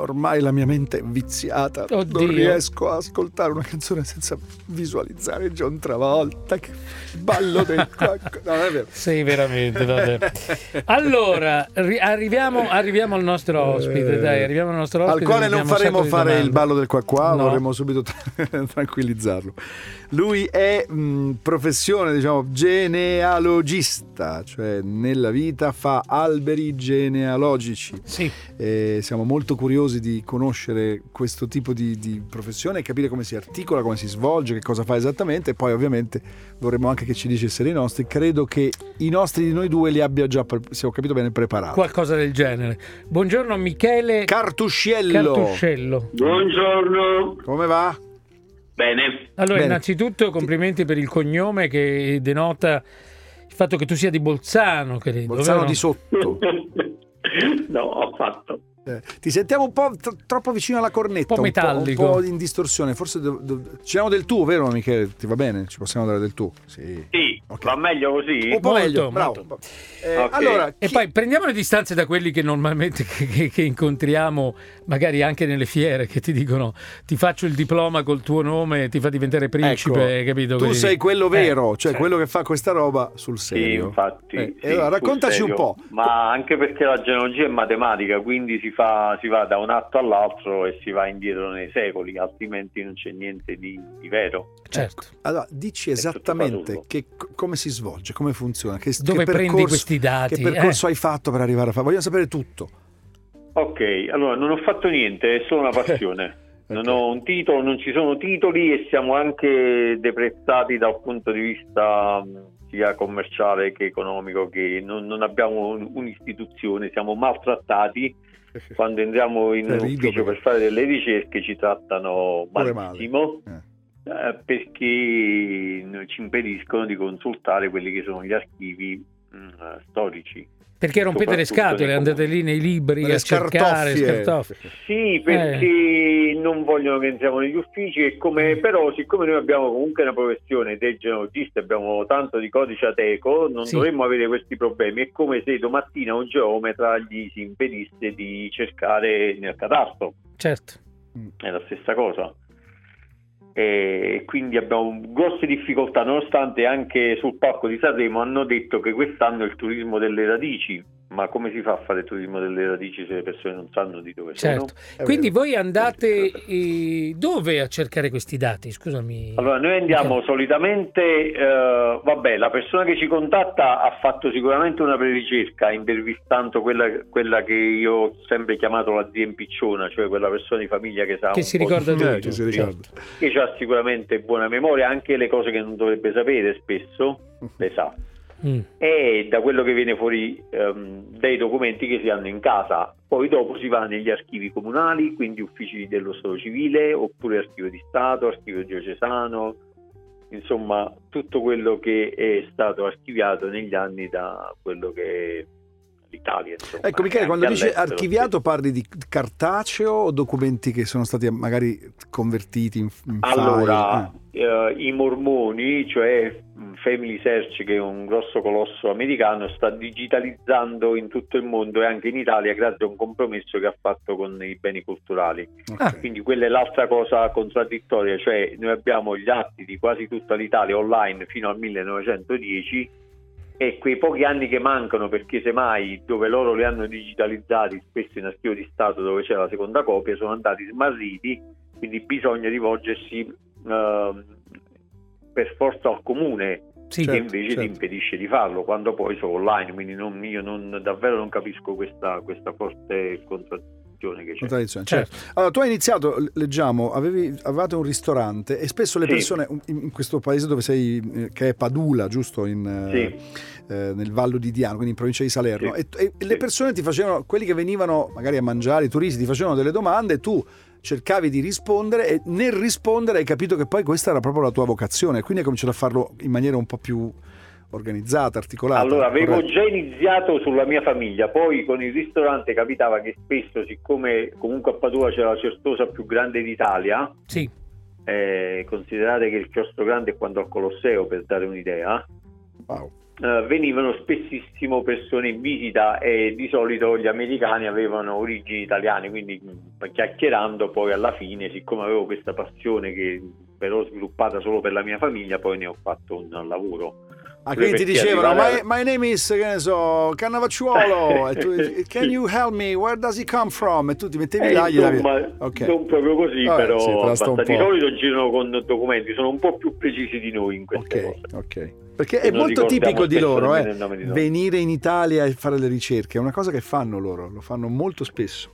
Ormai la mia mente è viziata. Oddio. Non riesco a ascoltare una canzone senza visualizzare John Travolta che ballo del. No. Sì, veramente, vabbè. Allora, ri- arriviamo, arriviamo al nostro ospite, dai, arriviamo al nostro Al ospite. quale non faremo fare il ballo del qua qua, No. vorremmo subito tra- tranquillizzarlo. Lui è mh, professione, diciamo, genealogista, cioè nella vita fa alberi genealogici. Sì, E siamo molto curiosi di conoscere questo tipo di, di professione e capire come si articola, come si svolge, che cosa fa esattamente. E poi, ovviamente, vorremmo anche che ci dicesse i nostri. Credo che i nostri di noi due li abbia già, se ho capito bene, preparati. qualcosa del genere. Buongiorno Michele Cartusciello, Cartuscello. Buongiorno. come va? Bene. Allora, Bene. innanzitutto complimenti per il cognome che denota il fatto che tu sia di Bolzano, credo. Bolzano vero? di sotto. no, ho fatto. Eh, ti sentiamo un po' tro- troppo vicino alla cornetta, Un po' metallico. un po', in distorsione. Forse do- do- ci diamo del tuo, vero Michele? Ti va bene? Ci possiamo dare del tuo? Sì. Sì, Ok. va meglio così? Un po' Molto, meglio, bravo. Eh. Allora, E poi prendiamo le distanze da quelli che normalmente che, che- che incontriamo, magari anche nelle fiere, che ti dicono ti faccio il diploma col tuo nome, ti fa diventare principe, ecco, capito? tu Quindi- sei quello vero, Eh, cioè sì. quello che fa questa roba sul Sì, serio. infatti. Eh, sì, allora raccontaci un po'. Ma anche perché la genealogia è matematica, quindi si, fa, si va da un atto all'altro e si va indietro nei secoli, altrimenti non c'è niente di, di vero. Certo. Allora, dici esattamente che, come si svolge, come funziona, che, Dove che prendi percorso- questi dati? Che percorso Eh. hai fatto per arrivare a fare? Vogliamo sapere tutto. Ok, allora non ho fatto niente, è solo una passione. Non Ok. ho un titolo, non ci sono titoli e siamo anche deprezzati dal punto di vista mh, sia commerciale che economico, che non, non abbiamo un- un'istituzione, siamo maltrattati. Quando entriamo in Eh, un rido ufficio per fare delle ricerche ci trattano malissimo Eh. eh, perché ci impediscono di consultare quelli che sono gli archivi mh, storici. Perché rompete le scatole, andate lì nei libri Le a cercare scartoffie. Sì, perché non vogliono che entriamo negli uffici, e come, però siccome noi abbiamo comunque una professione dei genealogisti, abbiamo tanto di codice ateco, non Sì. dovremmo avere questi problemi. È come se domattina un geometra gli si impedisse di cercare nel catasto, Certo. è la stessa cosa. E quindi abbiamo grosse difficoltà, nonostante anche sul palco di Sanremo hanno detto che quest'anno è il turismo delle radici. Ma come si fa a fare il turismo delle radici se le persone non sanno di dove Certo. sono? Quindi vero. voi andate eh, dove a cercare questi dati? Scusami. Allora, noi andiamo Ok. solitamente, eh, vabbè, la persona che ci contatta ha fatto sicuramente una prericerca intervistando quella, quella che io ho sempre chiamato la zia impicciona, cioè quella persona di famiglia che sa Che un si po' ricorda di tutto. Ricorda. che ha sicuramente buona memoria, anche le cose che non dovrebbe sapere spesso le sa. Mm. E da quello che viene fuori ehm, dai documenti che si hanno in casa, poi dopo si va negli archivi comunali, quindi uffici dello Stato civile, oppure archivio di Stato, archivio diocesano, insomma tutto quello che è stato archiviato negli anni da quello che è l'Italia. insomma, Ecco Michele, quando dici archiviato parli di cartaceo o documenti che sono stati magari convertiti in, in Allora, file? eh, i mormoni, cioè Family Search, che è un grosso colosso americano, sta digitalizzando in tutto il mondo e anche in Italia grazie a un compromesso che ha fatto con i beni culturali. Eh, ok. Ah. Quindi quella è l'altra cosa contraddittoria, cioè noi abbiamo gli atti di quasi tutta l'Italia online fino al 1910 e quei pochi anni che mancano perché semmai dove loro li hanno digitalizzati spesso in archivio di Stato dove c'è la seconda copia sono andati smarriti quindi bisogna rivolgersi ehm, per forza al comune Sì, Certo, che invece certo. ti impedisce di farlo quando poi sono online quindi non- io non, davvero non capisco questa, questa forte contraddizione che c'è Certo. certo. Allora, tu hai iniziato, leggiamo, avevi, avevate un ristorante e spesso le Sì. persone in in questo paese dove sei, eh, che è Padula, giusto? In, eh, eh, nel Vallo di Diano, quindi in provincia di Salerno. Sì. E, e le Sì. persone ti facevano, quelli che venivano magari a mangiare, i turisti, ti facevano delle domande e tu cercavi di rispondere e nel rispondere hai capito che poi questa era proprio la tua vocazione, quindi hai cominciato a farlo in maniera un po' più organizzata, articolata. Allora, avevo corretto? già iniziato sulla mia famiglia, poi con il ristorante capitava che spesso, siccome comunque a Padua c'è la certosa più grande d'Italia, sì. eh, considerate che il chiostro grande è quanto al Colosseo, per dare un'idea, Wow. Eh, venivano spessissimo persone in visita e di solito gli americani avevano origini italiane, quindi mh, chiacchierando poi alla fine, siccome avevo questa passione che però sviluppata solo per la mia famiglia, poi ne ho fatto un lavoro. Ah, quindi ti dicevano, my, my name is, che ne so, Cannavacciuolo, tu, can you help me, where does he come from? E tu ti mettevi Eh, là, gli davi... insomma, Ok. non proprio così, Vabbè, però sì, di solito girano con documenti, sono un po' più precisi di noi in queste Ok, cose. ok. Perché è molto tipico di spesso loro, eh, di venire in Italia e fare le ricerche, è una cosa che fanno loro, lo fanno molto spesso.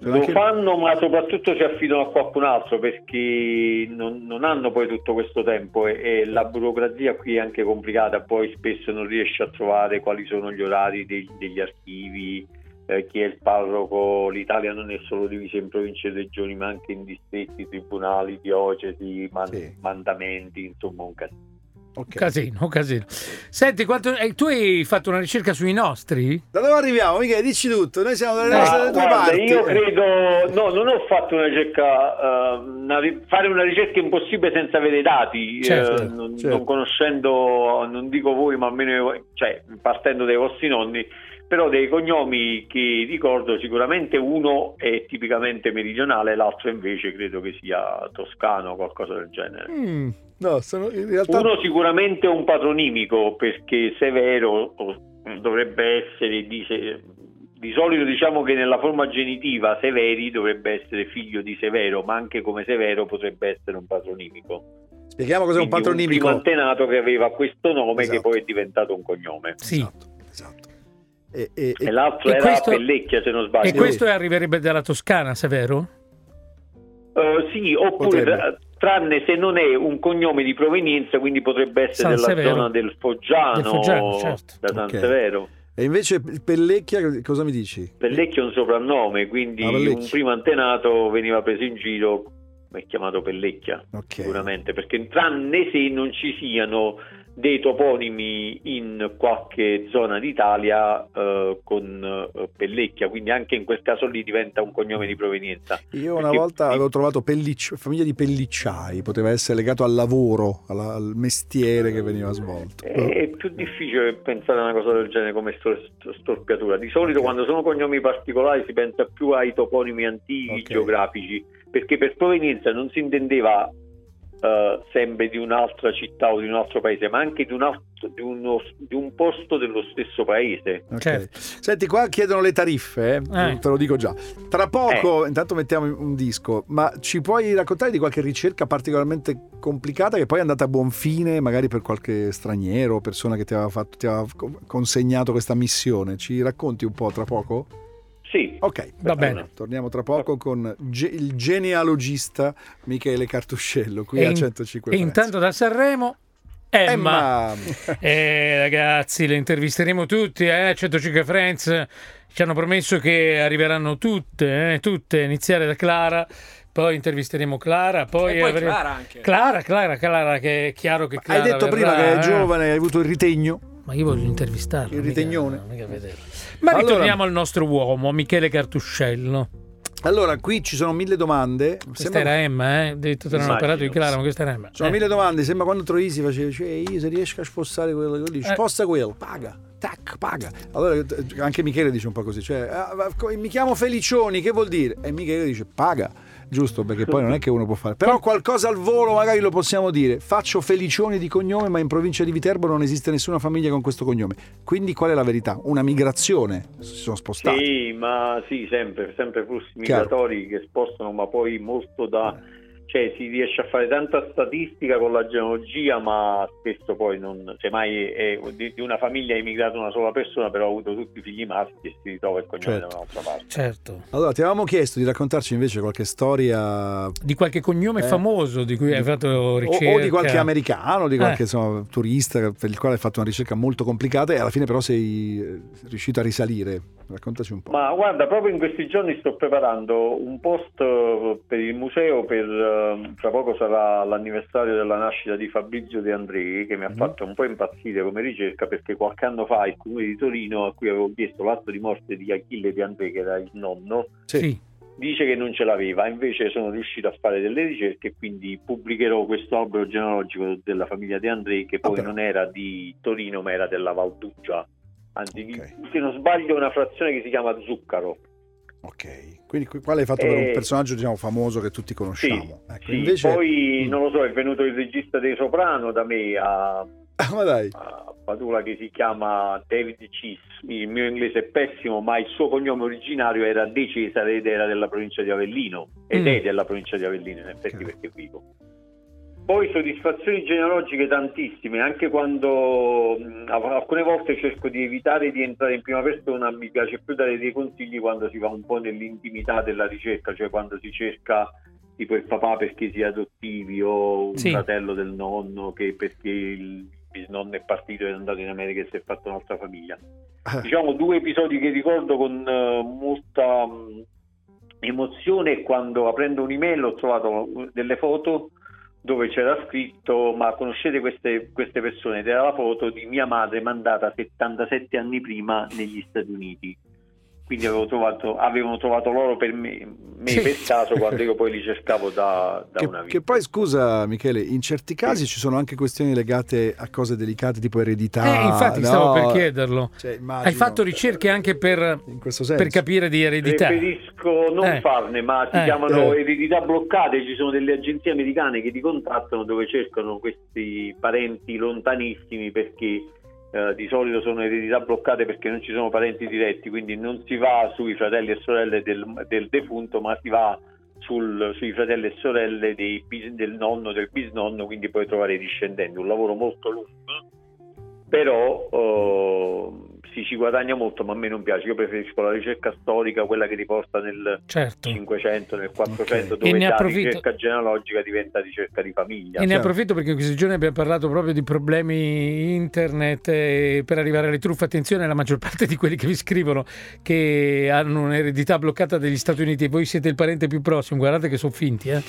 Sono Lo anche- fanno, ma soprattutto si affidano a qualcun altro perché non, non hanno poi tutto questo tempo e, e la burocrazia qui è anche complicata, poi spesso non riesci a trovare quali sono gli orari dei- degli archivi, eh, chi è il parroco, l'Italia non è solo divisa in province e regioni ma anche in distretti, tribunali, diocesi, man- Sì. mandamenti, insomma un casino. Ok. Casino, casino. Senti, quanto- eh, tu hai fatto una ricerca sui nostri? Da dove arriviamo? Michele, dici tutto, noi siamo dalle, Eh, dalle tue parti. io credo, no, non ho fatto una ricerca, eh, una fare una ricerca è impossibile senza avere dati, Certo, eh, non, certo. non conoscendo, non dico voi, ma almeno, cioè, partendo dai vostri nonni, però dei cognomi che ricordo sicuramente uno è tipicamente meridionale, l'altro invece credo che sia toscano o qualcosa del genere. Mm, no, sono in realtà... Uno sicuramente è un patronimico perché Severo dovrebbe essere di, di solito diciamo che nella forma genitiva Severi dovrebbe essere figlio di Severo, ma anche come Severo potrebbe essere un patronimico. Spieghiamo cos'è un Quindi patronimico. primo antenato che aveva questo nome Esatto. che poi è diventato un cognome. Sì. Esatto. E, e- E l'altro E era questo- Pellecchia se non sbaglio. E questo arriverebbe dalla Toscana, Severo? Eh, sì, oppure Potrebbe. tra- tranne se non è un cognome di provenienza, quindi potrebbe essere San della Severo. zona del Foggiano, Del Foggiano, certo. da San Ok. Severo. e invece Pellecchia, cosa mi dici? Pellecchio è un soprannome, quindi Ah, Pellecchia. un primo antenato veniva preso in giro è chiamato Pellecchia, Ok. sicuramente, perché tranne se non ci siano dei toponimi in qualche zona d'Italia eh, con eh, Pellecchia, quindi anche in quel caso lì diventa un cognome di provenienza. Io una Perché- volta avevo trovato Pellicci- famiglia di pellicciai, poteva essere legato al lavoro, alla- al mestiere che veniva svolto. È, è più difficile pensare a una cosa del genere come stor- storpiatura. Di solito Ok. quando sono cognomi particolari si pensa più ai toponimi antichi, Ok. geografici, perché per provenienza non si intendeva eh, sempre di un'altra città o di un altro paese, ma anche di un, altro- di uno- di un posto dello stesso paese. Ok. Certo. Senti, qua chiedono le tariffe, eh? Eh. te lo dico già. Tra poco, intanto mettiamo un disco, ma ci puoi raccontare di qualche ricerca particolarmente complicata che poi è andata a buon fine, magari per qualche straniero o persona che ti aveva, fatto, ti aveva co- consegnato questa missione? Ci racconti un po' tra poco? Sì, Ok, Va bene. Torniamo tra poco con ge- il genealogista Michele Cartuscello qui E a in- 105 E Friends. intanto da Sanremo, Emma. Emma. Eh, ragazzi, le intervisteremo tutti, eh? 105 Friends ci hanno promesso che arriveranno tutte, eh? tutte, a iniziare da Clara, poi intervisteremo Clara, poi, E poi avremo- Clara anche. Clara, Clara, Clara, che è chiaro che Clara Hai detto prima verrà, che è eh. giovane, hai avuto il ritegno. Ma io voglio intervistarlo. Il mica- ritegnone. mica vederlo. Ma Allora- ritorniamo al nostro uomo, Michele Cartuscello. Allora, qui ci sono mille domande. Questa Sembra- era Emma, eh? Detto te l'hanno Immagino. parlato di Clara, ma questa era Emma. Sono Eh. mille domande, sembra quando Troisi faceva, cioè io se riesco a spostare quello, quello lì, Eh. sposta quello, paga, tac, paga. Allora t- anche Michele dice un po' così, cioè "Ah, mi chiamo Felicioni, che vuol dire? E Michele dice paga, giusto? Perché poi non è che uno può fare. Però qualcosa al volo magari lo possiamo dire, faccio Felicioni di cognome, ma in provincia di Viterbo non esiste nessuna famiglia con questo cognome. Quindi qual è la verità? Una migrazione, si sono spostati. Sì, ma sì, sempre, sempre flussi Chiaro. migratori che spostano, ma poi molto da... Cioè si riesce a fare tanta statistica con la genealogia, ma spesso poi non... Semmai è, di, di una famiglia è emigrata una sola persona, però ha avuto tutti i figli maschi e si ritrova il cognome Certo. da un'altra parte. Certo. Allora, ti avevamo chiesto di raccontarci invece qualche storia Di qualche cognome Eh. famoso di cui hai fatto o, ricerca. o di qualche americano, di qualche Eh. insomma, turista per il quale hai fatto una ricerca molto complicata e alla fine però sei eh, riuscito a risalire. Raccontaci un po'. Ma guarda, proprio in questi giorni sto preparando un post eh, per il museo, per, eh, tra poco sarà l'anniversario della nascita di Fabrizio De Andrei, che mi ha Mhm. fatto un po' impazzire come ricerca perché qualche anno fa il comune di Torino, a cui avevo chiesto l'atto di morte di Achille De Andrei, che era il nonno, Sì. Dice che non ce l'aveva, invece sono riuscito a fare delle ricerche e quindi pubblicherò questo albero genealogico della famiglia De Andrei che poi Ah, non era di Torino ma era della Valduggia, anzi di- Ok. se non sbaglio una frazione che si chiama Zuccaro. Ok, quindi qui- qua l'hai fatto per un Eh, personaggio diciamo famoso che tutti Sì, conosciamo. Ecco, sì. invece... poi non lo so, è venuto il regista dei Soprano da me a, Ah, ma dai, a Padula che si chiama David Cis, il mio inglese è pessimo, ma il suo cognome originario era De Cesare ed era della provincia di Avellino ed Mm. è della provincia di Avellino in effetti Ok. perché vivo. Poi soddisfazioni genealogiche tantissime, anche quando mh, alcune volte cerco di evitare di entrare in prima persona, mi piace più dare dei consigli quando si va un po' nell'intimità della ricerca, cioè quando si cerca tipo il papà perché si è adottivi o un Sì. fratello del nonno che perché il bisnonno è partito ed è andato in America e si è fatto un'altra famiglia. Eh, Diciamo due episodi che ricordo con eh, molta mh, emozione quando aprendo un'email ho trovato delle foto dove c'era scritto ma conoscete queste, queste persone? Ed era la foto di mia madre mandata 77 anni prima negli Stati Uniti quindi avevo trovato, avevano trovato loro per me, me Sì. per caso quando io poi li cercavo da, da che, una vita che poi scusa Michele, in certi casi ci sono anche questioni legate a cose delicate tipo eredità. Eh, infatti no? stavo per chiederlo. Cioè, immagino- Hai fatto ricerche anche per, in questo senso. per capire di eredità? Preferisco non Eh. farne, ma si Eh. chiamano Eh. eredità bloccate. Ci sono delle agenzie americane che ti contattano dove cercano questi parenti lontanissimi perché eh, di solito sono eredità bloccate perché non ci sono parenti diretti, quindi non si va sui fratelli e sorelle del, del defunto, ma si va sul- sui fratelli e sorelle dei del nonno, del bisnonno, quindi puoi trovare i discendenti. Un lavoro molto lungo, però eh, si ci guadagna molto, ma a me non piace. Io preferisco la ricerca storica, quella che ti porta nel Certo. 500, nel 400, Ok. E dove ne approfitto- ricerca genealogica diventa ricerca di famiglia. E ne Certo. approfitto perché in questi giorni abbiamo parlato proprio di problemi internet e per arrivare alle truffe. Attenzione, la maggior parte di quelli che vi scrivono che hanno un'eredità bloccata dagli Stati Uniti e voi siete il parente più prossimo, guardate che sono finti, eh.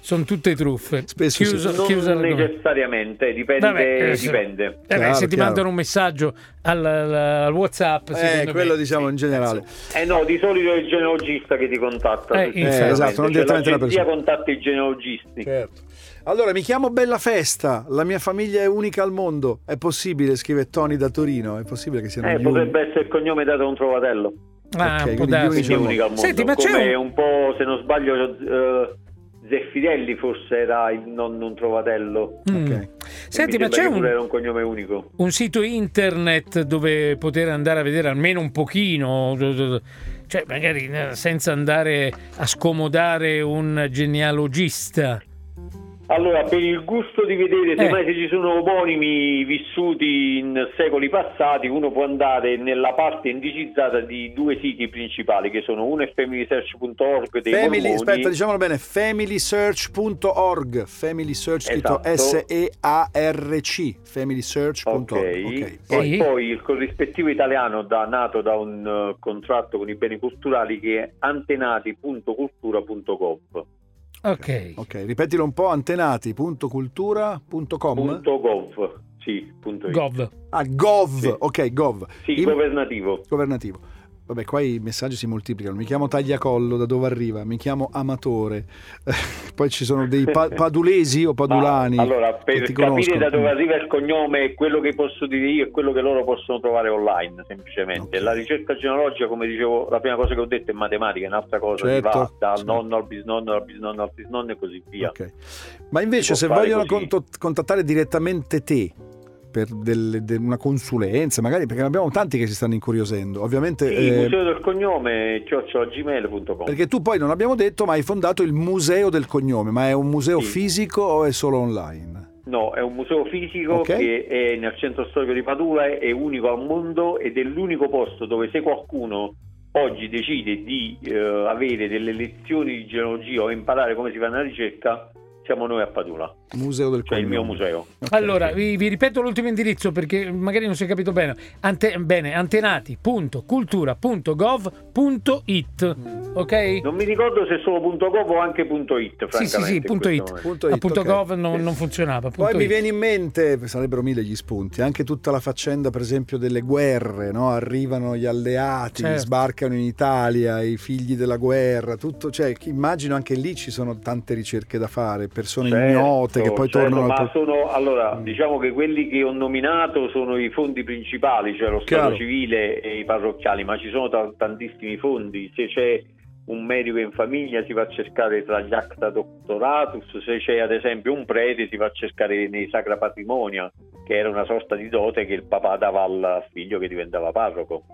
Sono tutte truffe. Spesso sì. Chiuso- non necessariamente, dipende. Vabbè, eh, se- dipende. Eh beh, Chiaro, se ti chiaro. mandano un messaggio al, al- al WhatsApp, Eh, quello me, diciamo in generale. Eh no, di solito è il genealogista che ti contatta. Eh. Eh, esatto, non Cioè, direttamente la persona. contatta i genealogisti. Certo. Allora, mi chiamo Bella Festa, la mia famiglia è unica al mondo. È possibile, scrive Tony da Torino, è possibile che siano Eh, potrebbe essere il cognome dato da un trovatello. Ah, Ok, un po' mondo. Senti, ma c'è Come un- un po', se non sbaglio, eh, Zeffirelli forse era il nonno un trovatello. Mm. Ok. Senti, ma c'è un, era un cognome unico. un sito internet dove poter andare a vedere almeno un pochino, cioè magari eh, senza andare a scomodare un genealogista. Allora, per il gusto di vedere se Eh. mai se ci sono omonimi vissuti in secoli passati, uno può andare nella parte indicizzata di due siti principali, che sono uno è familysearch.org dei Family, mormoni. aspetta, diciamolo bene, familysearch.org, family search scritto Esatto. S-E-A-R-C, familysearch.org. Ok, Ok, Poi? e poi il corrispettivo italiano da- nato da un eh, contratto con i beni culturali che è antenati.cultura.gov. Ok. ok, ripetilo un po', antenati.cultura.com Punto .gov, sì, punto it. Gov. Ah, gov, Sì. ok, gov, Sì, In- governativo. governativo. Vabbè, qua i messaggi si moltiplicano. Mi chiamo Tagliacollo, da dove arriva? Mi chiamo Amatore. Poi ci sono dei pa- padulesi o padulani. Ma, allora, per capire da dove arriva il cognome, quello che posso dire io è quello che loro possono trovare online, semplicemente. Ok. La ricerca genealogica, come dicevo, la prima cosa che ho detto è matematica, è un'altra cosa, Certo, va dal certo. nonno al bisnonno, dal bisnonno al bisnonno e così via. Ok. Ma invece, se vogliono così. contattare direttamente te per delle- de- una consulenza, magari perché ne abbiamo tanti che si stanno incuriosendo, ovviamente. Sì, eh, museo del cognome, chiocciolagmail.com. perché tu poi non abbiamo detto, ma hai fondato il museo del cognome, ma è un museo Sì. fisico o è solo online? No, è un museo fisico Ok. che è nel centro storico di Padula, è unico al mondo ed è l'unico posto dove se qualcuno oggi decide di eh, avere delle lezioni di genealogia o imparare come si fa una ricerca, siamo noi a Padula, Museo del cioè il mio museo. Ok. Allora, vi, vi ripeto l'ultimo indirizzo perché magari non si è capito bene. Ante- bene, antenati.cultura.gov.it. Ok? Non mi ricordo se è solo .gov o anche .it, Sì, sì, francamente. sì, in punto it. Punto A it, punto ok. gov non, Sì. non funzionava. Poi mi it. viene in mente, sarebbero mille gli spunti, anche tutta la faccenda per esempio delle guerre, no? arrivano gli alleati, Certo. sbarcano in Italia, i figli della guerra, tutto, cioè, immagino anche lì ci sono tante ricerche da fare, persone Certo, ignote che poi certo, tornano al ma po- sono allora diciamo che quelli che ho nominato sono i fondi principali cioè lo Chiaro. Stato civile e i parrocchiali ma ci sono ta- tantissimi fondi se c'è un medico in famiglia si va a cercare tra gli acta doctoratus se c'è ad esempio un prete si va a cercare nei sacra patrimonia che era una sorta di dote che il papà dava al figlio che diventava parroco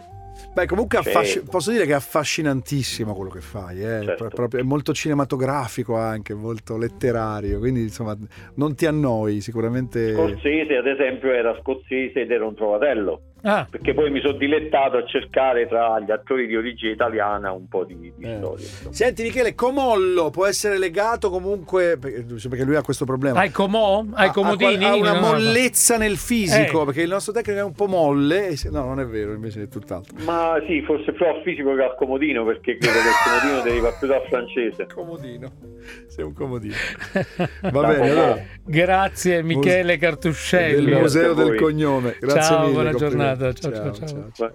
Beh, comunque affasci- posso dire che è affascinantissimo quello che fai, eh? Certo. Pro- proprio- è molto cinematografico anche, molto letterario, quindi insomma non ti annoi sicuramente. Scorsese ad esempio era scozzese ed era un trovatello Ah, perché poi mi sono dilettato a cercare tra gli attori di origine italiana un po' di, di Eh. storia insomma. Senti Michele, Comollo può essere legato comunque, perché lui ha questo problema. hai comò? Hai Ha- comodini? Ha, una No, no, no. mollezza nel fisico, Eh. perché il nostro tecnico è un po' molle. No, non è vero, invece è tutt'altro. Ma sì, forse più al fisico che al comodino, perché credo che il comodino deriva più dal francese. Comodino. Sei un comodino. Va Da bene, allora. Grazie Michele Del Cartuscelli. Grazie Museo del. Cognome. Grazie Ciao, mille. buona complimenti. Giornata. Ciao, ciao, ciao. Ma-